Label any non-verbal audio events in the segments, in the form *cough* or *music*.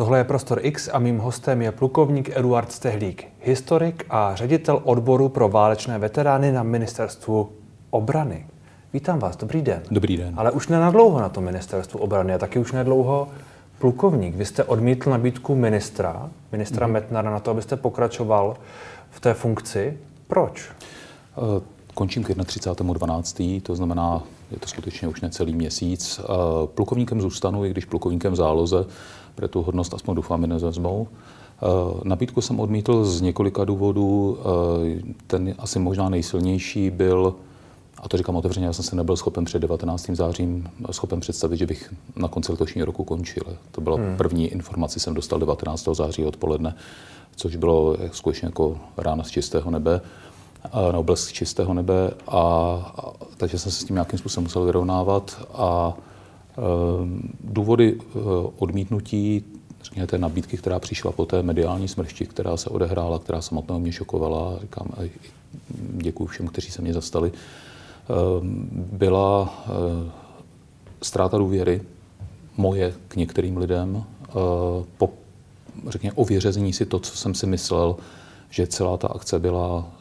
Tohle je Prostor X a mým hostem je plukovník Eduard Stehlík, historik a ředitel odboru pro válečné veterány na ministerstvu obrany. Vítám vás, dobrý den. Dobrý den. Ale už nenadlouho na to ministerstvu obrany a taky už nedlouho plukovník. Vy jste odmítl nabídku ministra, ministra mm. Metnara na to, abyste pokračoval v té funkci. Proč? Uh, končím k 31.12., to znamená, je to skutečně už necelý měsíc. Uh, plukovníkem zůstanu, i když plukovníkem v záloze, pro tu hodnost aspoň doufám, nevezmou. Uh, nabídku jsem odmítl z několika důvodů. Ten asi možná nejsilnější byl a to říkám otevřeně, já jsem se nebyl schopen před 19. zářím schopen představit, že bych na konci letošního roku končil. To byla hmm. první informace, jsem dostal 19. září odpoledne, což bylo skutečně jako rána z čistého nebe z čistého nebe, a, a, takže jsem se s tím nějakým způsobem musel vyrovnávat a e, důvody e, odmítnutí řekněme, té nabídky, která přišla po té mediální smršti, která se odehrála, která samotného mě šokovala, říkám, děkuji všem, kteří se mě zastali, Ehm, byla eh, ztráta důvěry moje k některým lidem eh, po, řekněme, ověření si to, co jsem si myslel, že celá ta akce byla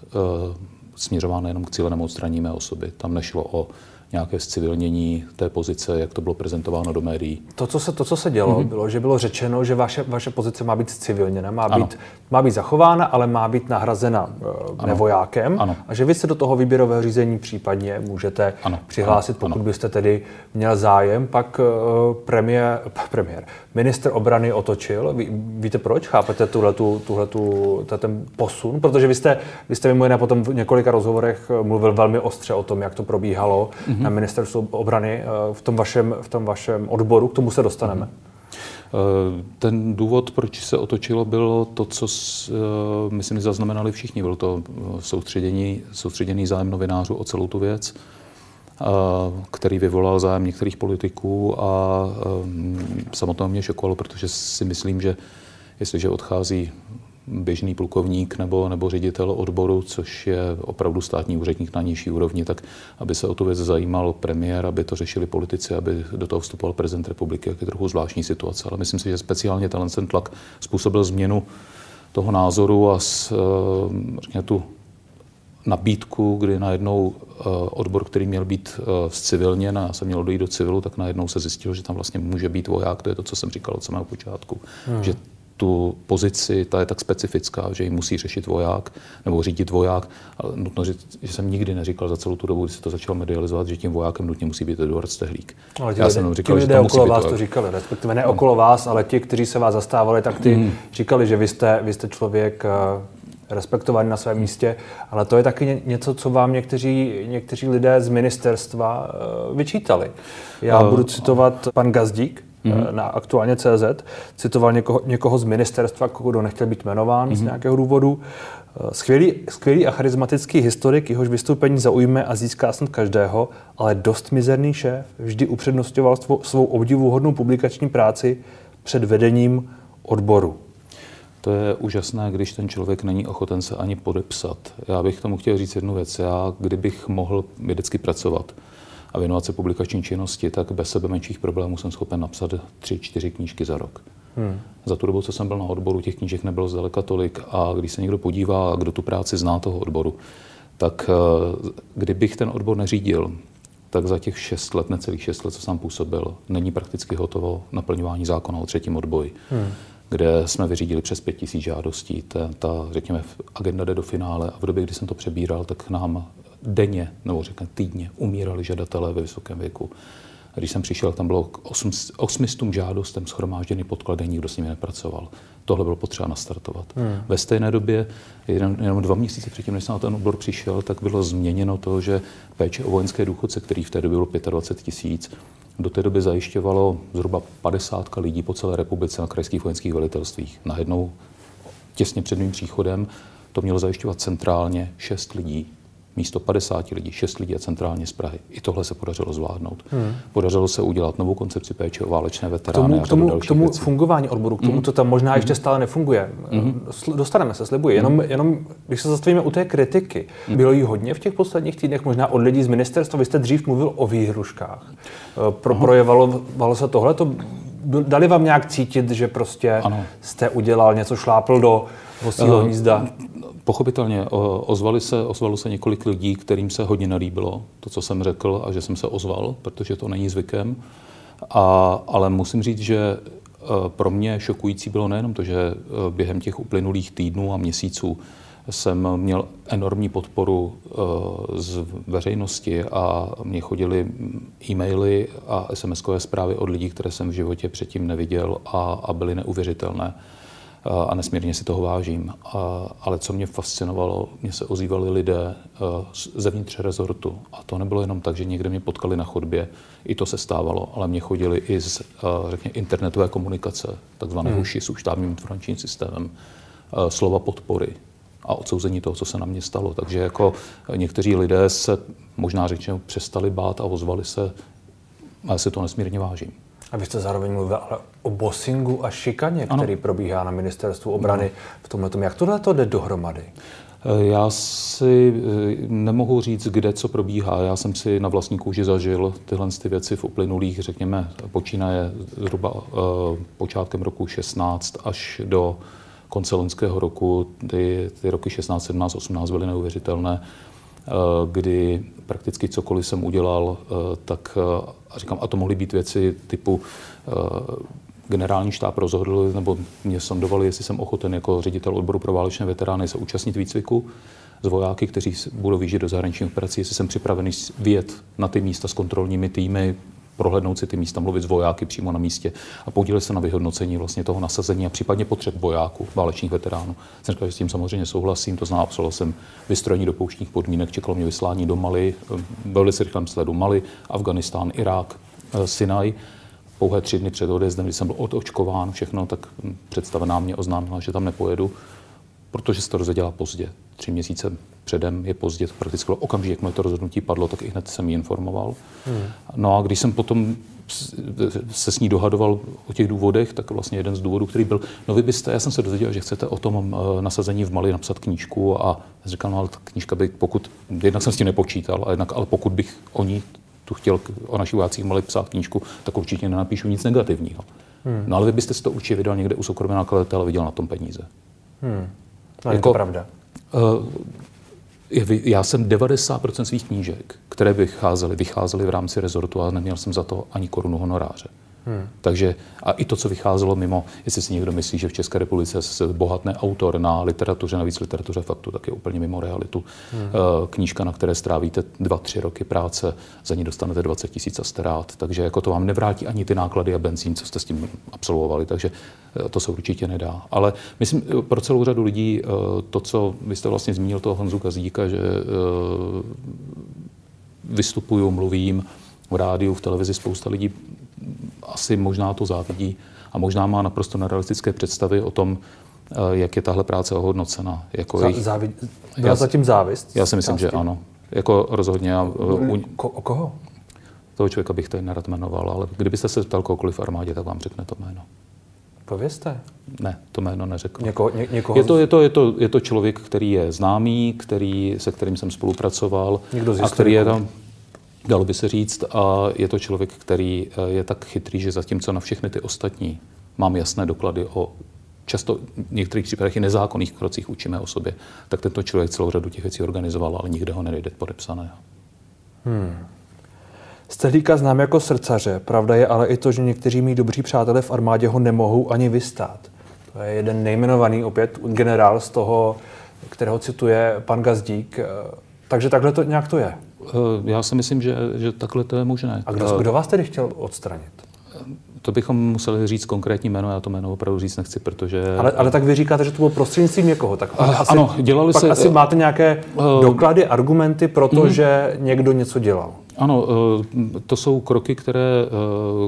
směřována jenom k cílenému odstranění mé osoby. Tam nešlo o nějaké zcivilnění té pozice, jak to bylo prezentováno do médií. To, co se, to, co se dělo, mm-hmm. bylo, že bylo řečeno, že vaše, vaše pozice má být civilněna, má být, má být zachována, ale má být nahrazena uh, nevojákem ano. a že vy se do toho výběrového řízení případně můžete ano. přihlásit, ano. pokud ano. byste tedy měl zájem. Pak uh, premiér, *laughs* premiér, minister obrany otočil. Ví, víte proč? Chápete tuhletu, tuhletu, ten posun? Protože vy jste, vy jste mimo jiné potom v několika rozhovorech mluvil velmi ostře o tom, jak to probíhalo. Mm-hmm mm-hmm. na ministerstvu obrany eh, v tom, vašem, v tom vašem odboru. K tomu se dostaneme. Mm-hmm. Ten důvod, proč se otočilo, bylo to, co eh, myslím, zaznamenali všichni. Byl to soustředění, soustředěný zájem novinářů o celou tu věc, který vyvolal zájem některých politiků a samotného mě šokovalo, protože si myslím, že jestliže odchází běžný plukovník nebo, nebo ředitel odboru, což je opravdu státní úředník na nižší úrovni, tak aby se o tu věc zajímal premiér, aby to řešili politici, aby do toho vstupoval prezident republiky, jak je trochu zvláštní situace. Ale myslím si, že speciálně ten tlak způsobil změnu toho názoru a s, eh, řekněme, tu nabídku, kdy najednou eh, odbor, který měl být eh, civilně, a já jsem měl dojít do civilu, tak najednou se zjistilo, že tam vlastně může být voják. To je to, co jsem říkal od samého počátku. Hmm. Že tu pozici, ta je tak specifická, že ji musí řešit voják nebo řídit voják. Ale nutno říct, že jsem nikdy neříkal za celou tu dobu, kdy se to začalo medializovat, že tím vojákem nutně musí být Eduard Stehlík. Ale Já jsem říkal, že to okolo vás to říkali, respektive ne okolo vás, ale ti, kteří se vás zastávali, tak ty mm. říkali, že vy jste, vy jste člověk eh, respektovaný na svém místě, ale to je taky něco, co vám někteří, někteří lidé z ministerstva eh, vyčítali. Já uh, budu citovat pan Gazdík, mm-hmm. na aktuálně CZ, citoval někoho, někoho z ministerstva, kdo nechtěl být jmenován mm-hmm. z mhm. nějakého důvodu. Eh, skvělý, skvělý a charismatický historik, jehož vystoupení zaujme a získá snad každého, ale dost mizerný šéf vždy upřednostňoval svou, svou obdivuhodnou publikační práci před vedením odboru. To je úžasné, když ten člověk není ochoten se ani podepsat. Já bych tomu chtěl říct jednu věc. Já, kdybych mohl vědecky pracovat, a věnovat se publikační činnosti, tak bez sebe menších problémů jsem schopen napsat tři, čtyři knížky za rok. Hmm. Za tu dobu, co jsem byl na odboru, těch knížek nebylo zdaleka tolik a když se někdo podívá, kdo tu práci zná toho odboru, tak eh, kdybych ten odbor neřídil, tak za těch šest let, necelých šest let, co jsem působil, není prakticky hotovo naplňování zákona o třetím odboji, hmm. kde jsme vyřídili přes pět tisíc žádostí. Ta, ta, řekněme, agenda jde do finále a v době, kdy jsem to přebíral, tak nám denně, nebo řekněme týdně, umírali žadatelé ve vysokém věku. A když jsem přišel, tam bylo 800 žádostem schromážděný podklady, nikdo s nimi nepracoval. Tohle bylo potřeba nastartovat. Hmm. Ve stejné době, jen, jenom dva měsíce předtím, než jsem na ten obor přišel, tak bylo změněno to, že péče o vojenské důchodce, který v té době bylo 25 tisíc, do té doby zajišťovalo zhruba 50 lidí po celé republice na krajských vojenských velitelstvích. Najednou, těsně před mým příchodem, to mělo zajišťovat centrálně 6 lidí místo 50 lidí, 6 lidí a centrálně z Prahy. I tohle se podařilo zvládnout. Hmm. Podařilo se udělat novou koncepci péče o válečné veterány. K tomu, k tomu, k tomu věcí. fungování odboru, k tomu, hmm. co tam možná hmm. ještě stále nefunguje. Hmm. Dostaneme se, slibuji. Jenom, hmm. jenom když se zastavíme u té kritiky, hmm. bylo jí hodně v těch posledních týdnech, možná od lidí z ministerstva. Vy jste dřív mluvil o výhruškách. Eh, pro, projevalo se tohle? To, dali vám nějak cítit, že prostě ano. jste udělal něco, šlápl do vosího uh, hnízda? Pochopitelně, ozvali se, ozvalo se několik lidí, kterým se hodně nelíbilo to, co jsem řekl a že jsem se ozval, protože to není zvykem. A, ale musím říct, že e, pro mě šokující bylo nejenom to, že e, během těch uplynulých týdnů a měsíců jsem měl enormní podporu z veřejnosti a mě chodily e-maily a SMS-kové zprávy od lidí, které jsem v životě předtím neviděl a, a byly neuvěřitelné a nesmírně si toho vážím. A, ale co mě fascinovalo, mě se ozývali lidé zevnitř rezortu. A to nebylo jenom tak, že někde mě potkali na chodbě, i to se stávalo, ale mě chodili i z řekně, internetové komunikace, takzvaného hmm. ŠISu, štábním informačním systémem, slova podpory a odsouzení toho, co se na mě stalo. Takže jako někteří lidé se možná řečeno přestali bát a ozvali se, a já si to nesmírně vážím. A vy jste zároveň mluvil ale o bossingu a šikaně, ano. který probíhá na ministerstvu obrany ano. v tomhle tom. Jak tohle to jde dohromady? Eh, já si eh, nemohu říct, kde co probíhá. Já jsem si na vlastní kůži zažil tyhle ty věci v uplynulých, řekněme, počínaje zhruba uh, počátkem roku 16 až do konce loňského roku. Ty, ty roky 16, 17, 18 byly neuvěřitelné. Eh, kdy prakticky cokoliv jsem udělal, eh, tak eh, a říkám, a to mohly být věci typu generální štáb rozhodl, nebo mě sondovali, jestli jsem ochoten jako ředitel odboru pro válečné veterány se účastnit výcviku z vojáky, kteří budou vyjíždět do zahraničních operací, jestli jsem připravený vyjet na ty místa s kontrolními týmy, prohlédnout si ty místa, mluvit s vojáky přímo na místě a podílet se na vyhodnocení vlastně toho nasazení a případně potřeb vojáků, válečných veteránů. Jsem říkal, že s tím samozřejmě souhlasím, to znamená, absolvoval jsem vystrojení do pouštních podmínek, čekalo mě vyslání do Mali, velice rychlém sledu Mali, Afganistán, Irák, eh, Sinaj. Pouhé tři dny před odjezdem, když jsem byl odočkován, všechno, tak představená mě oznámila, že tam nepojedu, protože se to rozdělá pozdě. Tři měsíce předem je pozdě, to prakticky bylo okamžitě, jak to rozhodnutí padlo, tak i hned jsem ji informoval. Hmm. No a když jsem potom se s ní dohadoval o těch důvodech, tak vlastně jeden z důvodů, který byl, no vy byste, já jsem se dozvěděl, že chcete o tom eh, nasazení v Mali napsat knížku a říkal, no ale ta knížka by, pokud, jednak jsem s tím nepočítal, a jednak, ale pokud bych o ní tu chtěl o našich vojácích Mali psát knížku, tak určitě nenapíšu nic negativního. Hmm. No ale vy byste si to určitě vydal někde u soukromého nakladatele viděl na tom peníze. Hmm. No, jako, je to pravda. Uh, já jsem 90% svých knížek, které vycházely, vycházely v rámci rezortu a neměl jsem za to ani korunu honoráře. Hmm. Takže a i to, co vycházelo mimo, jestli si někdo myslí, že v České republice se bohatný autor na literatuře, navíc literatuře faktu, tak je úplně mimo realitu. Hmm. Eh, knížka, na které strávíte dva, tři roky práce, za ní dostanete 20 tisíc a starát. Takže jako to vám nevrátí ani ty náklady a benzín, co jste s tím absolvovali. Takže eh, to se určitě nedá. Ale myslím, eh, pro celou řadu lidí to, co vy jste vlastně zmínil toho Honzu Gazdíka, že vystupuju, mluvím v rádiu, v televizi, spousta lidí asi možná to závidí a možná má naprosto nerealistické představy o tom, eh, jak je tahle práce ohodnocena. Jako Zá, jejich... závi... Byla zatím závist? Já si myslím, části? že ano. Jako rozhodně. Já, u... Ko- o koho? Toho člověka bych tady nerad jmenoval, ale kdybyste se ptal kohokoliv v armádě, tak vám řekne to jméno. Povězte. Ne, to jméno neřekl. Něko, ně, někoho... je, to, je, to, je, to, je to člověk, který je známý, který, se kterým jsem spolupracoval. Někdo a který je tam, dalo by se říct, a je to člověk, který eh, je tak chytrý, že zatímco na všechny ty ostatní mám jasné doklady o často v některých případech i nezákonných krocích učíme o sobě, tak tento člověk celou řadu těch věcí organizoval, ale nikde ho nejde podepsané. Hmm. Stehlíka znám jako srdcaře. Pravda je ale i to, že někteří mý dobří přátelé v armádě ho nemohou ani vystát. To je jeden nejmenovaný opět generál z toho, kterého cituje pan Gazdík. Takže takhle to nějak to je. Eh, já si myslím, že, že takhle to je možné. A kdo, kdo vás tedy chtěl odstranit? To bychom museli říct konkrétní jméno, já to jméno opravdu říct nechci, protože... Ale, ale tak vy říkáte, že to bylo prostřednictvím někoho, tak pak uh, asi, ano, dělali pak se... asi máte nějaké uh, doklady, argumenty pro to, uh, že někdo něco dělal. Ano, to jsou kroky, které,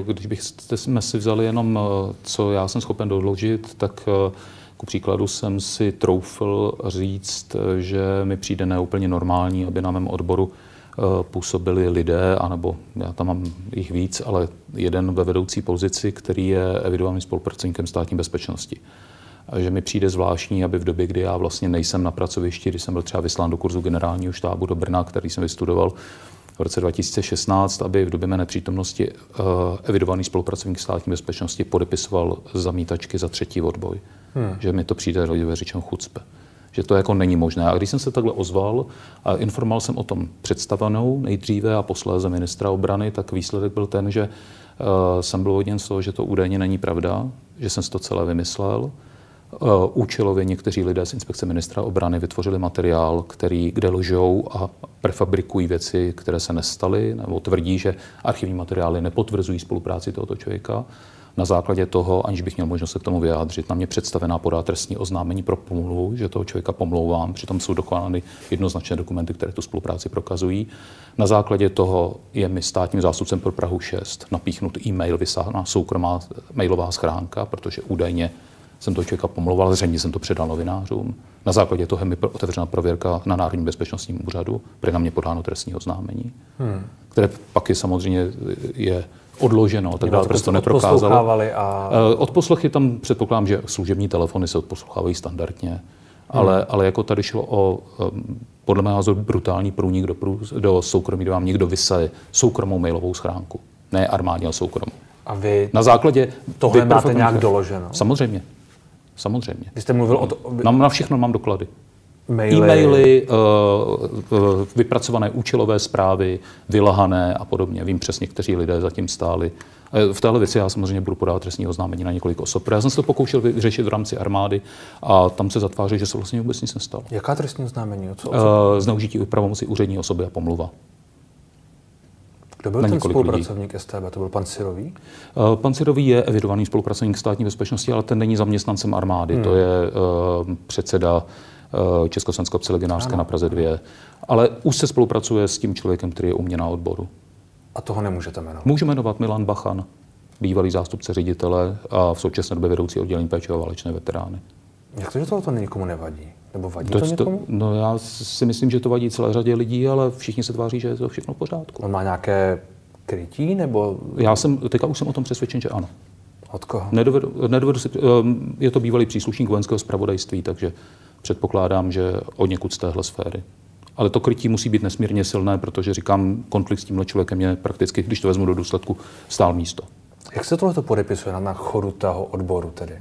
když bychom si vzali jenom, co já jsem schopen doložit, tak Ku příkladu jsem si troufl říct, že mi přijde neúplně normální, aby na mém odboru eh, působili lidé, anebo já tam mám jich víc, ale jeden ve vedoucí pozici, který je evidovaným spolupracovníkem státní bezpečnosti. A že mi přijde zvláštní, aby v době, kdy já vlastně nejsem na pracovišti, kdy jsem byl třeba vyslán do kurzu generálního štábu do Brna, který jsem vystudoval, v roce 2016, aby v době mé nepřítomnosti uh, evidovaný spolupracovník státní bezpečnosti podepisoval zamítačky za třetí odboj. Hmm. Že mi to přijde lidové řečeno chucpe. Že to jako není možné. A když jsem se takhle ozval a informoval jsem o tom představenou nejdříve a posléze ministra obrany, tak výsledek byl ten, že uh, jsem byl hodně z toho, že to údajně není pravda, že jsem si to celé vymyslel Eh, účelově někteří lidé z inspekce ministra obrany vytvořili materiál, který, kde lžou a prefabrikují věci, které se nestaly, nebo tvrdí, že archivní materiály nepotvrzují spolupráci tohoto člověka. Na základě toho, aniž bych měl možnost se k tomu vyjádřit, na mě představená podá trestní oznámení pro pomluvu, že toho člověka pomlouvám, přitom jsou dokonány jednoznačné dokumenty, které tu spolupráci prokazují. Na základě toho je mi státním zástupcem pro Prahu 6 napíchnut e-mail, vysáhná soukromá mailová schránka, protože údajně jsem toho člověka pomlouval, zřejmě jsem to předal novinářům. Na základě toho mi otevřena prověrka na Národním bezpečnostním úřadu, bude na mě podáno trestní oznámení, hmm. které pak je samozřejmě je odloženo, tak dále, protože to neprokázalo. A... Eh, odposlechy tam předpokládám, že služební telefony se odposlouchávají standardně, hmm. ale, ale jako tady šlo o podle mého názoru brutální průnik do, do soukromí, kde vám někdo vysaje soukromou mailovou schránku, ne armádně, ale soukromou. A vy na základě tohle máte nějak doloženo? Samozřejmě. Samozřejmě. Vy jste mluvil o to... Na, na všechno mám doklady. Maily. E-maily, uh, vypracované účelové zprávy, vylahané a podobně. Vím přesně, kteří lidé zatím stáli. V téhle věci já samozřejmě budu podávat trestní oznámení na několik osob. Já jsem se to pokoušel vyřešit v rámci armády a tam se zatváří, že se vlastně vůbec nic nestalo. Jaká trestní oznámení? Co, co? Zneužití pravomoci úřední osoby a pomluva. Kdo byl ten spolupracovník lidí. STB? To byl pan Sirový? Uh, pan Sirový je evidovaný spolupracovník státní bezpečnosti, ale ten není zaměstnancem armády. Hmm. To je uh, předseda uh, Československého obce legionářské na Praze 2. Ale už se spolupracuje s tím člověkem, který je u mě na odboru. A toho nemůžete jmenovat? Můžu jmenovat Milan Bachan, bývalý zástupce ředitele a v současné době vedoucí oddělení péče o válečné veterány. Jak to, že to, to nikomu nevadí? Nebo vadí to, to někomu? To, no já si myslím, že to vadí celé řadě lidí, ale všichni se tváří, že je to všechno v pořádku. On má nějaké krytí, nebo... Já jsem, teďka už jsem o tom přesvědčen, že ano. Od koho? Nedovedu, nedovedu si, ehm, je to bývalý příslušník vojenského zpravodajství, takže předpokládám, že od někud z téhle sféry. Ale to krytí musí být nesmírně silné, protože říkám, konflikt s tímhle člověkem je prakticky, když to vezmu do důsledku, stál místo. Jak se tohle podepisuje na chodu toho odboru tedy?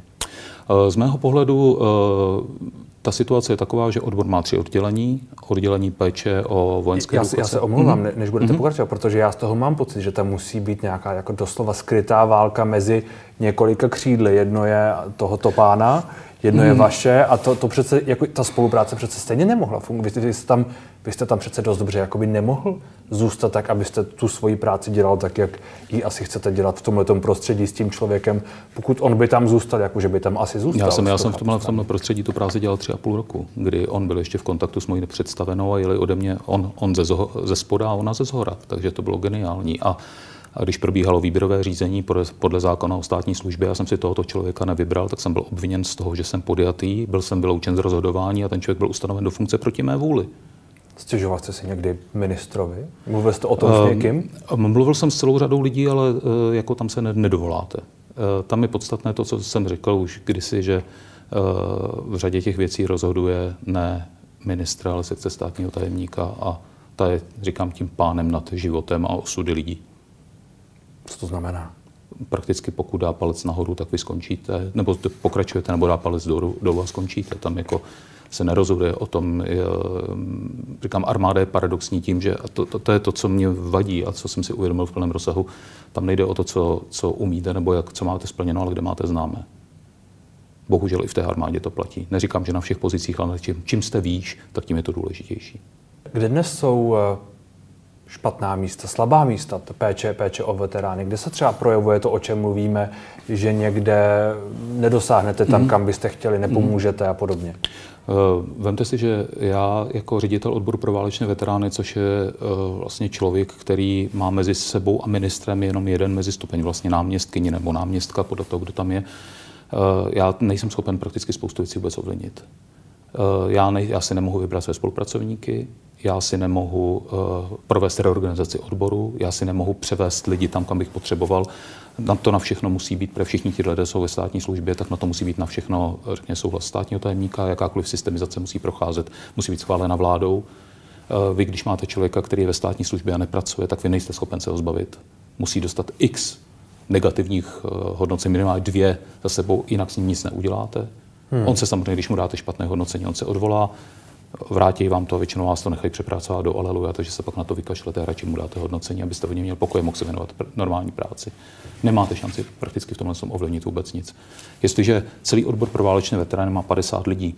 Eh, z mého pohledu eh, ta situace je taková, že odbor má tři oddělení. Oddělení péče o vojenské já, já se omlouvám, mm-hmm. než budete mm-hmm. pokračovat, protože já z toho mám pocit, že tam musí být nějaká jako doslova skrytá válka mezi několika křídly. Jedno je tohoto pána, jedno mm. je mhm. vaše a to, to přece, jako ta spolupráce přece stejně nemohla fungovat. Vy, vy, jste tam, vy jste tam přece dost dobře jakoby nemohl zůstat tak, abyste tu svoji práci dělal tak, jak ji asi chcete dělat v tomhle prostředí s tím člověkem, pokud on by tam zůstal, jakože by tam asi zůstal. Já jsem, já jsem v tomhle, v tomhle prostředí tu práci dělal tři a půl roku, kdy on byl ještě v kontaktu s mojí představenou a jeli ode mě on, on ze, zoho, ze spoda a ona ze zhora, takže to bylo geniální. A a když probíhalo výběrové řízení podle zákona o státní službě, já jsem si tohoto člověka nevybral, tak jsem byl obviněn z toho, že jsem podjatý, byl jsem vyloučen z rozhodování a ten člověk byl ustanoven do funkce proti mé vůli. Stěžoval jste si někdy ministrovi? Mluvil jste o tom s někým? Um, mluvil jsem s celou řadou lidí, ale uh, jako tam se nedovoláte. Uh, tam je podstatné to, co jsem řekl už kdysi, že uh, v řadě těch věcí rozhoduje ne ministra, ale sekce státního tajemníka a ta je, říkám, tím pánem nad životem a osudy lidí. Co to znamená? Prakticky pokud dá palec nahoru, tak vy skončíte, nebo pokračujete, nebo dá palec dolů, dolů a skončíte. Tam jako se nerozhoduje o tom, říkám, armáda je paradoxní tím, že to, to, to je to, co mě vadí a co jsem si uvědomil v plném rozsahu, tam nejde o to, co, co umíte nebo jak, co máte splněno, ale kde máte známé. Bohužel i v té armádě to platí. Neříkám, že na všech pozicích, ale čím, čím jste výš, tak tím je to důležitější. Kde dnes jsou eh, špatná místa, slabá místa, to péče, péče o veterány, kde se třeba projevuje to, o čem mluvíme, že někde nedosáhnete tam, mm. kam byste chtěli, nepomůžete a podobně? Uh, vemte si, že já jako ředitel odboru pro válečné veterány, což je uh, vlastně člověk, který má mezi sebou a ministrem jenom jeden mezistupeň, vlastně náměstkyni nebo náměstka podle toho, kdo tam je, já nejsem schopen prakticky spoustu věcí vůbec ovlivnit. Já, ne, já si nemohu vybrat své spolupracovníky, já si nemohu uh, provést reorganizaci odboru, já si nemohu převést lidi tam, kam bych potřeboval. Na to na všechno musí být, pro všichni ti lidé jsou ve státní službě, tak na to musí být na všechno, řekně, souhlas státního tajemníka, jakákoliv systemizace musí procházet, musí být schválena vládou. Uh, vy, když máte člověka, který je ve státní službě a nepracuje, tak vy nejste schopen se ho zbavit. Musí dostat x negativních uh, hodnocení, minimálně dvě za sebou, jinak s ním nic neuděláte. Hmm. On se samozřejmě, když mu dáte špatné hodnocení, on se odvolá, vrátí vám to, většinou vás to nechají přepracovat do aleluja, takže se pak na to vykašlete a radši mu dáte hodnocení, abyste o něm měl pokoj, mohl se věnovat pr- normální práci. Nemáte šanci prakticky v tomhle ovlivnit vůbec nic. Jestliže celý odbor pro válečné veterány má 50 lidí,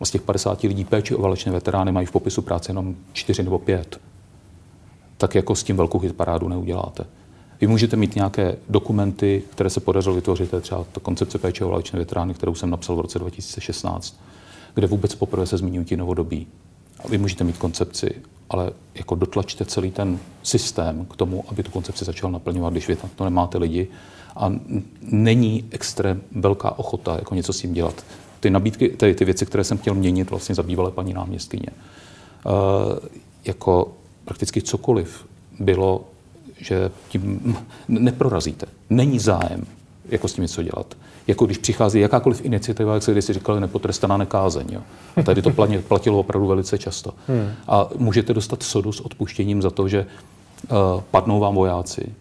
a z těch 50 lidí péči o válečné veterány mají v popisu práce jenom 4 nebo 5, tak jako s tím velkou hitparádu neuděláte. Vy můžete mít nějaké dokumenty, které se podařilo vytvořit, třeba ta koncepce péče o válečné veterány, kterou jsem napsal v roce 2016 kde vůbec poprvé se zmíňují ti novodobí. A vy můžete mít koncepci, ale jako dotlačte celý ten systém k tomu, aby tu koncepci začal naplňovat, když vy to nemáte lidi a není extrém velká ochota jako něco s tím dělat. Ty nabídky, ty, ty věci, které jsem chtěl měnit, vlastně zabývalé paní náměstkyně. Uh, jako prakticky cokoliv bylo, že tím neprorazíte. Není zájem jako s tím něco dělat jako když přichází jakákoliv iniciativa, jak se kdysi říkali, nepotrestaná nekázeň. Jo. A tady to platilo opravdu velice často. Hmm. A můžete dostat sodu s odpuštěním za to, že uh, padnou vám vojáci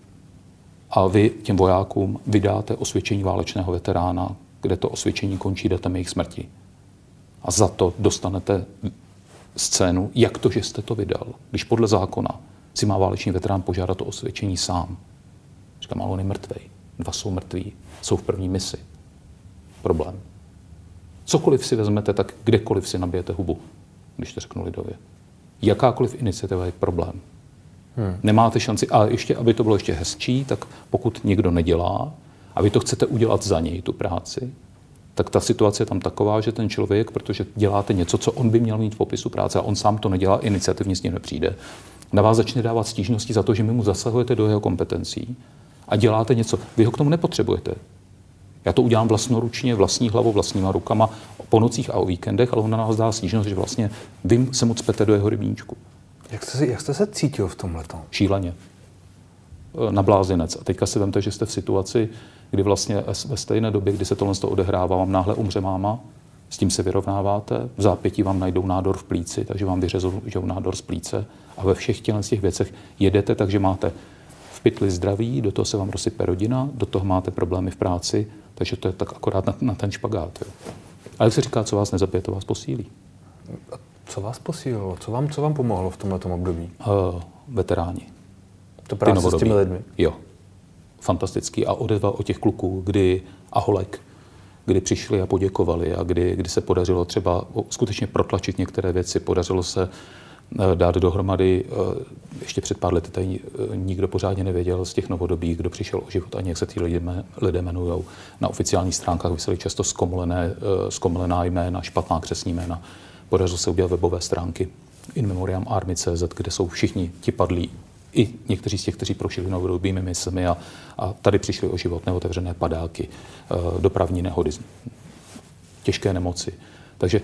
a vy těm vojákům vydáte osvědčení válečného veterána, kde to osvědčení končí datem jejich smrti. A za to dostanete scénu, jak to, že jste to vydal, když podle zákona si má válečný veterán požádat o osvědčení sám. Říkám, ale on je mrtvej. Dva jsou mrtví, jsou v první misi problém. Cokoliv si vezmete, tak kdekoliv si nabijete hubu, když to řeknu lidově. Jakákoliv iniciativa je problém. Hmm. Nemáte šanci. A ještě, aby to bylo ještě hezčí, tak pokud někdo nedělá a vy to chcete udělat za něj, tu práci, tak ta situace je tam taková, že ten člověk, protože děláte něco, co on by měl mít v popisu práce a on sám to nedělá, iniciativně s ním nepřijde, na vás začne dávat stížnosti za to, že my mu zasahujete do jeho kompetencí a děláte něco. Vy ho k tomu nepotřebujete. Já to udělám vlastnoručně, vlastní hlavou, vlastníma rukama po nocích a o víkendech, ale on na nás dá stížnost, že vlastně vy se moc pete do jeho rybníčku. Jak jste, jak jste se cítil v tomhle? Šíleně. E, na blázinec. A teďka si vemte, že jste v situaci, kdy vlastně ve stejné době, kdy se tohle odehrává, vám náhle umře máma, s tím se vyrovnáváte, v zápětí vám najdou nádor v plíci, takže vám vyřezou nádor z plíce a ve všech těch věcech jedete, takže máte pytli zdraví, do toho se vám rozsype rodina, do toho máte problémy v práci takže to je tak akorát na, na ten špagát. Jo. A jak se říká, co vás nezabije, to vás posílí. A co vás posílilo? Co vám, co vám pomohlo v tomto období? Uh, veteráni. To práce s těmi lidmi? Jo. Fantastický. A odezva o těch kluků, kdy a holek, kdy přišli a poděkovali a kdy, kdy se podařilo třeba skutečně protlačit některé věci. Podařilo se dát dohromady. Eh, ještě před pár lety tady eh, nikdo pořádně nevěděl z těch novodobých, kdo přišel o život ani jak se ty lidé, lidé jmenují. Na oficiálních stránkách vysely často zkomolené, zkomolená jména, špatná křesní jména. Podařilo se udělat webové stránky In Memoriam Army.cz, kde jsou všichni ti padlí i někteří z těch, kteří prošli novodobými misemi a, a tady přišli o život neotevřené padáky, dopravní nehody, těžké nemoci. Takže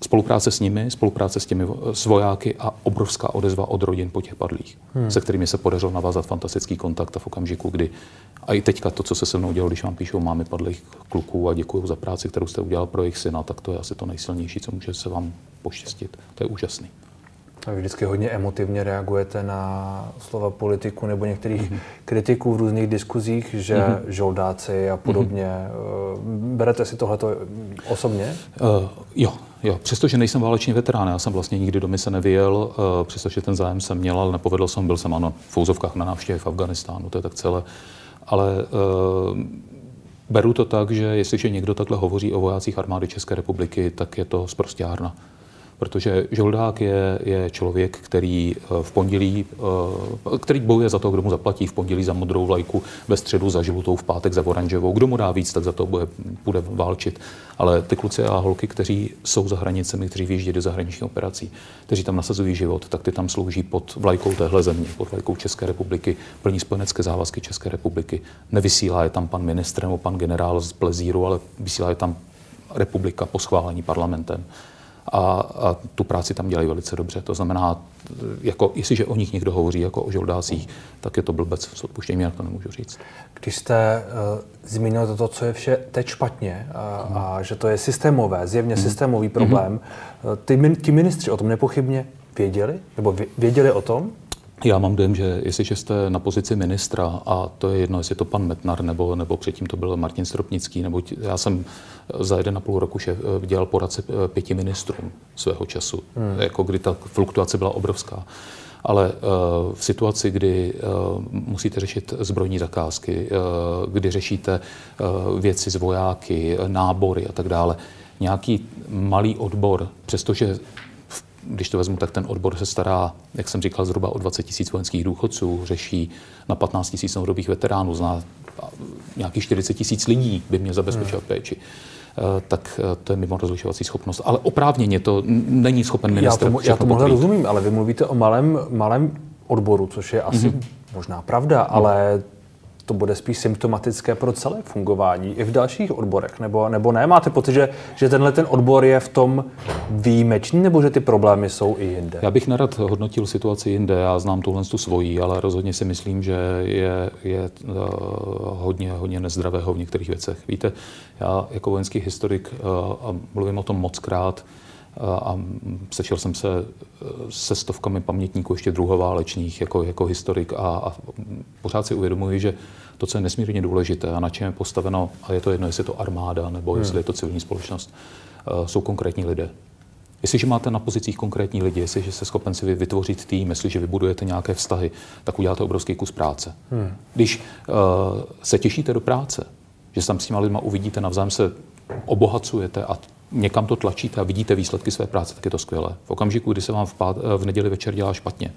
spolupráce s nimi, spolupráce s těmi s vojáky a obrovská odezva od rodin po těch padlých, hmm. se kterými se podařilo navázat fantastický kontakt a v okamžiku, kdy a i teďka to, co se se mnou dělo, když vám píšou máme padlých kluků a děkuji za práci, kterou jste udělal pro jejich syna, tak to je asi to nejsilnější, co může se vám poštěstit. To je úžasný. A vy vždycky hodně emotivně reagujete na slova politiku nebo některých mm-hmm. kritiků v různých diskuzích, že mm-hmm. žoldáci a podobně. Mm-hmm. Berete si tohleto osobně? Uh, jo, jo. Přestože nejsem válečný veterán, já jsem vlastně nikdy do mise nevyjel, uh, přestože ten zájem jsem měl, ale nepovedl jsem, byl jsem ano v Fouzovkách na návštěvě v Afganistánu, to je tak celé. Ale uh, beru to tak, že jestliže někdo takhle hovoří o vojácích armády České republiky, tak je to zprostěrna protože Žoldák je, je člověk, který eh, v pondělí, eh, který bojuje za to, kdo mu zaplatí v pondělí za modrou vlajku, ve středu za žlutou, v pátek za oranžovou. Kdo mu dá víc, tak za to bude, bude válčit. Ale ty kluci a holky, kteří jsou za hranicemi, kteří vyjíždějí do zahraničních operací, kteří tam nasazují život, tak ty tam slouží pod vlajkou téhle země, pod vlajkou České republiky, plní spojenecké závazky České republiky. Nevysílá je tam pan ministr nebo pan generál z Plezíru, ale vysílá je tam republika po schválení parlamentem a, a tu práci tam dělají velice dobře. To znamená, jako, jestliže o nich někdo hovoří jako o žoldácích, tak je to blbec, s odpuštěním, já to nemůžu říct. Když jste uh, zmínil to, co je vše teď špatně a, hmm. a že to je systémové, zjevně hmm. systémový problém, hmm. ty, ti ministři o tom nepochybně věděli? Nebo věděli o tom? Já mám dojem, že jestliže jste na pozici ministra, a to je jedno, jestli je to pan Metnar, nebo, nebo předtím to byl Martin Stropnický, nebo já jsem za jeden a půl roku šef, dělal poradce eh, pěti ministrům svého času, hmm. jako kdy ta fluktuace byla obrovská. Ale uh, v situaci, kdy uh, musíte řešit zbrojní zakázky, uh, kdy řešíte věci z vojáky, nábory a tak dále, nějaký malý odbor, přestože když to vezmu, tak ten odbor se stará, jak jsem říkal, zhruba o 20 tisíc vojenských důchodců, řeší na 15 tisíc novodobých veteránů, zná nějakých 40 tisíc lidí by měl zabezpečovat hmm. péči eh, tak eh, to je mimo rozlišovací schopnost. Ale oprávněně to není schopen ministr. Já tomu, já tomu rozumím, ale vy mluvíte o malém, malém odboru, což je asi mm-hmm. možná pravda, mm. ale to bude spíš symptomatické pro celé fungování i v dalších odborech, nebo, nebo ne? Máte pocit, že, že tenhle ten odbor je v tom výjimečný, nebo že ty problémy jsou i jinde? Já bych nerad hodnotil situaci jinde, já znám tuhle tu svojí, ale rozhodně si myslím, že je, je uh, hodně, hodně nezdravého v některých věcech. Víte, já jako vojenský historik, uh, a mluvím o tom moc krát, a sešel jsem se se stovkami pamětníků ještě druhoválečných jako, jako historik a, a pořád si uvědomuji, že to, co je nesmírně důležité a na čem je postaveno, a je to jedno, jestli je to armáda nebo hmm. jestli je to civilní společnost, jsou konkrétní lidé. Jestliže máte na pozicích konkrétní lidi, jestliže jste schopen si vytvořit tým, jestliže vybudujete nějaké vztahy, tak uděláte obrovský kus práce. Hmm. Když uh, se těšíte do práce, že se tam s těma lidma uvidíte, navzájem se obohacujete a někam to tlačíte a vidíte výsledky své práce, tak je to skvělé. V okamžiku, kdy se vám v, pát, v neděli večer dělá špatně,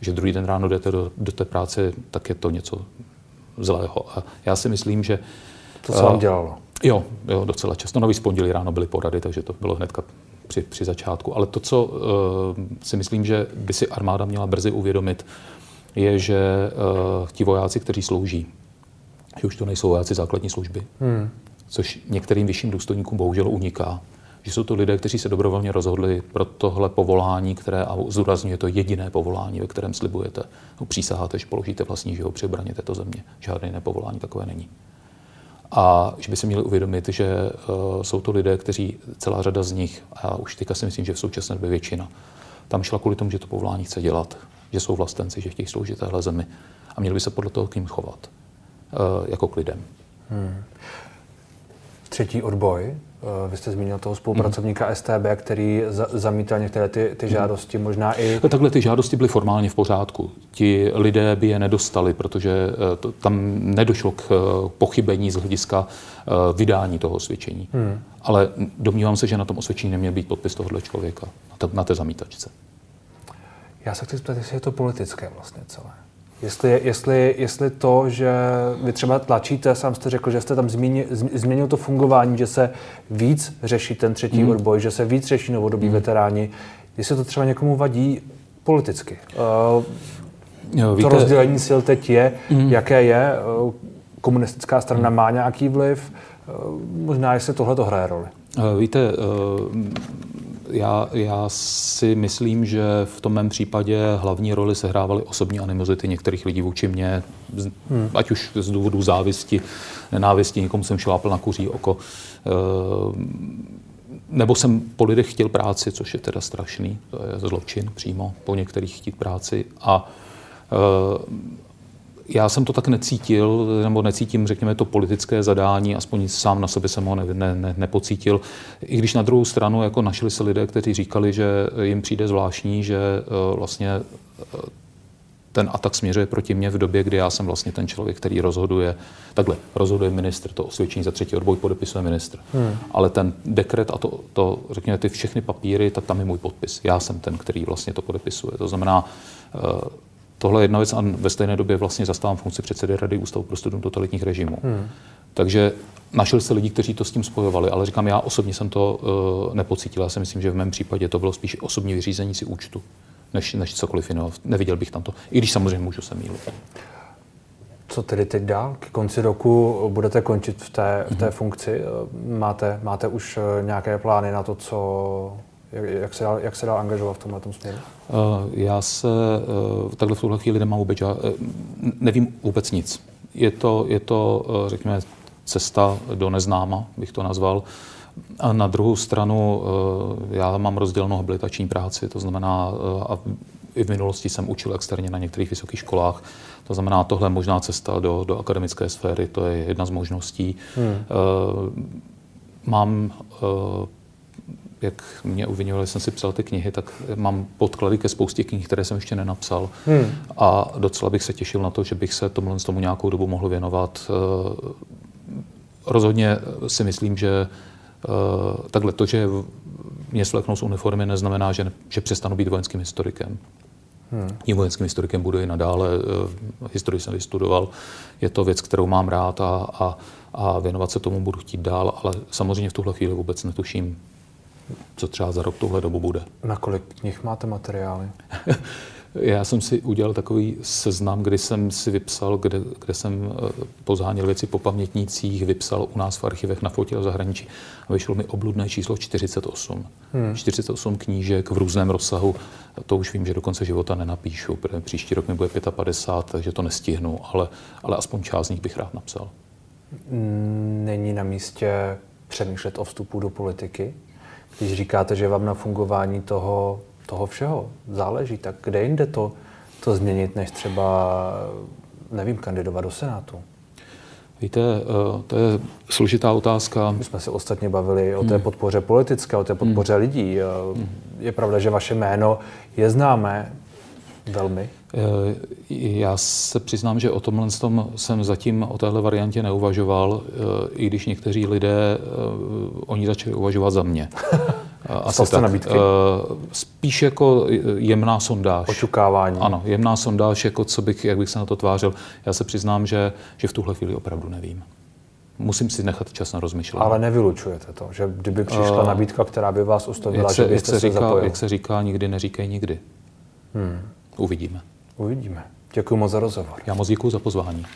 že druhý den ráno jdete do, do té práce, tak je to něco zlého. A já si myslím, že... To se vám dělalo? Jo, jo, docela často. Nový pondělí ráno byly porady, takže to bylo hnedka při, při začátku. Ale to, co uh, si myslím, že by si armáda měla brzy uvědomit, je, že uh, ti vojáci, kteří slouží, že už to nejsou vojáci základní služby, hmm což některým vyšším důstojníkům bohužel uniká, že jsou to lidé, kteří se dobrovolně rozhodli pro tohle povolání, které, a zúrazně je to jediné povolání, ve kterém slibujete, no, přísaháte, že položíte vlastní život při obraně této země. Žádné jiné povolání takové není. A že by se měli uvědomit, že uh, jsou to lidé, kteří, celá řada z nich, a už teďka si myslím, že v současné době většina, tam šla kvůli tomu, že to povolání chce dělat, že jsou vlastenci, že chtějí sloužit téhle zemi a měli by se podle toho k ním chovat, uh, jako k lidem. Hmm třetí odboj. Eh, vy jste zmínil toho spolupracovníka mm. STB, který za, zamítal některé ty, ty mhm. žádosti, možná i... No, takhle ty žádosti byly formálně v pořádku. Ti lidé by je nedostali, protože eh, to, tam nedošlo k eh, pochybení z hlediska vydání toho osvědčení. Hmm. Ale domnívám se, že na tom osvědčení neměl být podpis tohohle člověka, na té, na té zamítačce. Já se chci zeptat, jestli je to politické vlastně celé. Jestli, jestli, jestli to, že vy třeba tlačíte, sám jste řekl, že jste tam zmínil, změnil to fungování, že se víc řeší ten třetí mm. odboj, že se víc řeší novodobí mm. veteráni, jestli to třeba někomu vadí politicky. Uh, jo, víte, to rozdělení sil teď je, mm. jaké je, uh, komunistická strana mm. má nějaký vliv, uh, možná jestli tohle to hraje roli. Víte, já, já si myslím, že v tom mém případě hlavní roli sehrávaly osobní animozity některých lidí vůči mně, hmm. ať už z důvodu závisti, nenávisti, někomu jsem šlápl na kuří oko, eh, nebo jsem po lidech chtěl práci, což je teda strašný, to je zločin přímo po některých chtít práci a eh, já jsem to tak necítil, nebo necítím, řekněme, to politické zadání, aspoň sám na sobě jsem ho ne, ne, ne, nepocítil. I když na druhou stranu jako našli se lidé, kteří říkali, že jim přijde zvláštní, že uh, vlastně uh, ten atak směřuje proti mně v době, kdy já jsem vlastně ten člověk, který rozhoduje, takhle, rozhoduje ministr, to osvědčení za třetí odboj podepisuje ministr. Hmm. Ale ten dekret a to, to, řekněme, ty všechny papíry, tak tam je můj podpis. Já jsem ten, který vlastně to podepisuje. To znamená, uh, tohle je jedna věc a ve stejné době vlastně zastávám funkci předsedy Rady Ústavu pro studium totalitních režimů. Hmm. Takže našel se lidi, kteří to s tím spojovali, ale říkám, já osobně jsem to uh, nepocítil. Já si myslím, že v mém případě to bylo spíš osobní vyřízení si účtu než, než cokoliv jiného. Neviděl bych tam to, i když samozřejmě můžu se mýlit. Co tedy teď dál? K konci roku budete končit v té, v té mm-hmm. funkci. Máte, máte už eh, nějaké plány na to, co, jak, jak, se, dál, jak se dál angažovat v tomhle směru? Uh, já se uh, takhle v tuhle chvíli nemám vůbec, uh, nevím vůbec nic. Je to, je to řekněme, cesta do neznáma, bych to nazval. A na druhou stranu eh, já mám rozdělenou habilitační práci, to znamená, eh, a i v minulosti jsem učil externě na některých vysokých školách. To znamená, tohle je možná cesta do, do akademické sféry, to je jedna z možností. Hmm. Eh, mám, jak mě uvinovali, jsem si psal ty knihy, tak mám podklady ke spoustě knih, které jsem ještě nenapsal. Hmm. A docela bych se těšil na to, že bych se tomu, tomu nějakou dobu mohl věnovat. Rozhodně si myslím, že Uh, takhle to, že mě svleknou z uniformy, neznamená, že, že přestanu být vojenským historikem. Hmm. Tím vojenským historikem budu i nadále. Uh, historii jsem vystudoval. Je to věc, kterou mám rád a, a, a věnovat se tomu budu chtít dál, ale samozřejmě v tuhle chvíli vůbec netuším, co třeba za rok tuhle dobu bude. Na kolik knih máte materiály? *laughs* Já jsem si udělal takový seznam, kdy jsem si vypsal, kde, kde jsem eh, pozháněl věci po pamětnících, vypsal u nás v archivech na fotě o zahraničí a vyšlo mi obludné číslo 48. Hmm. 48 knížek v různém rozsahu. To už vím, že do konce života nenapíšu, protože příští rok mi bude 55, takže to nestihnu, ale, ale aspoň část z nich bych rád napsal. Není na místě přemýšlet o vstupu do politiky? Když říkáte, že vám na fungování toho toho všeho záleží, tak kde jinde to, to změnit, než třeba, nevím, kandidovat do Senátu? Víte, eh, to je složitá otázka. My jsme se ostatně bavili o té hmm. podpoře politické, o té podpoře hmm. lidí. Hmm. Je pravda, že vaše jméno je známé velmi? Eh, já se přiznám, že o tomhle tom jsem zatím o téhle variantě neuvažoval, i když někteří lidé oni začali uvažovat za mě. *laughs* Asi jste nabídky? Uh, spíš jako jemná sondáž. Očukávání. Ano, jemná sondáž, jako co bych, jak bych se na to tvářil. Já se přiznám, že, že v tuhle chvíli opravdu nevím. Musím si nechat čas na rozmyšlení. Ale nevylučujete to, že kdyby přišla uh, nabídka, která by vás ustavila, jak se, že byste jak se, se říká, zapojil? Jak se říká, nikdy neříkej nikdy. Hmm. Uvidíme. Uvidíme. Děkuji moc za rozhovor. Já moc děkuji za pozvání.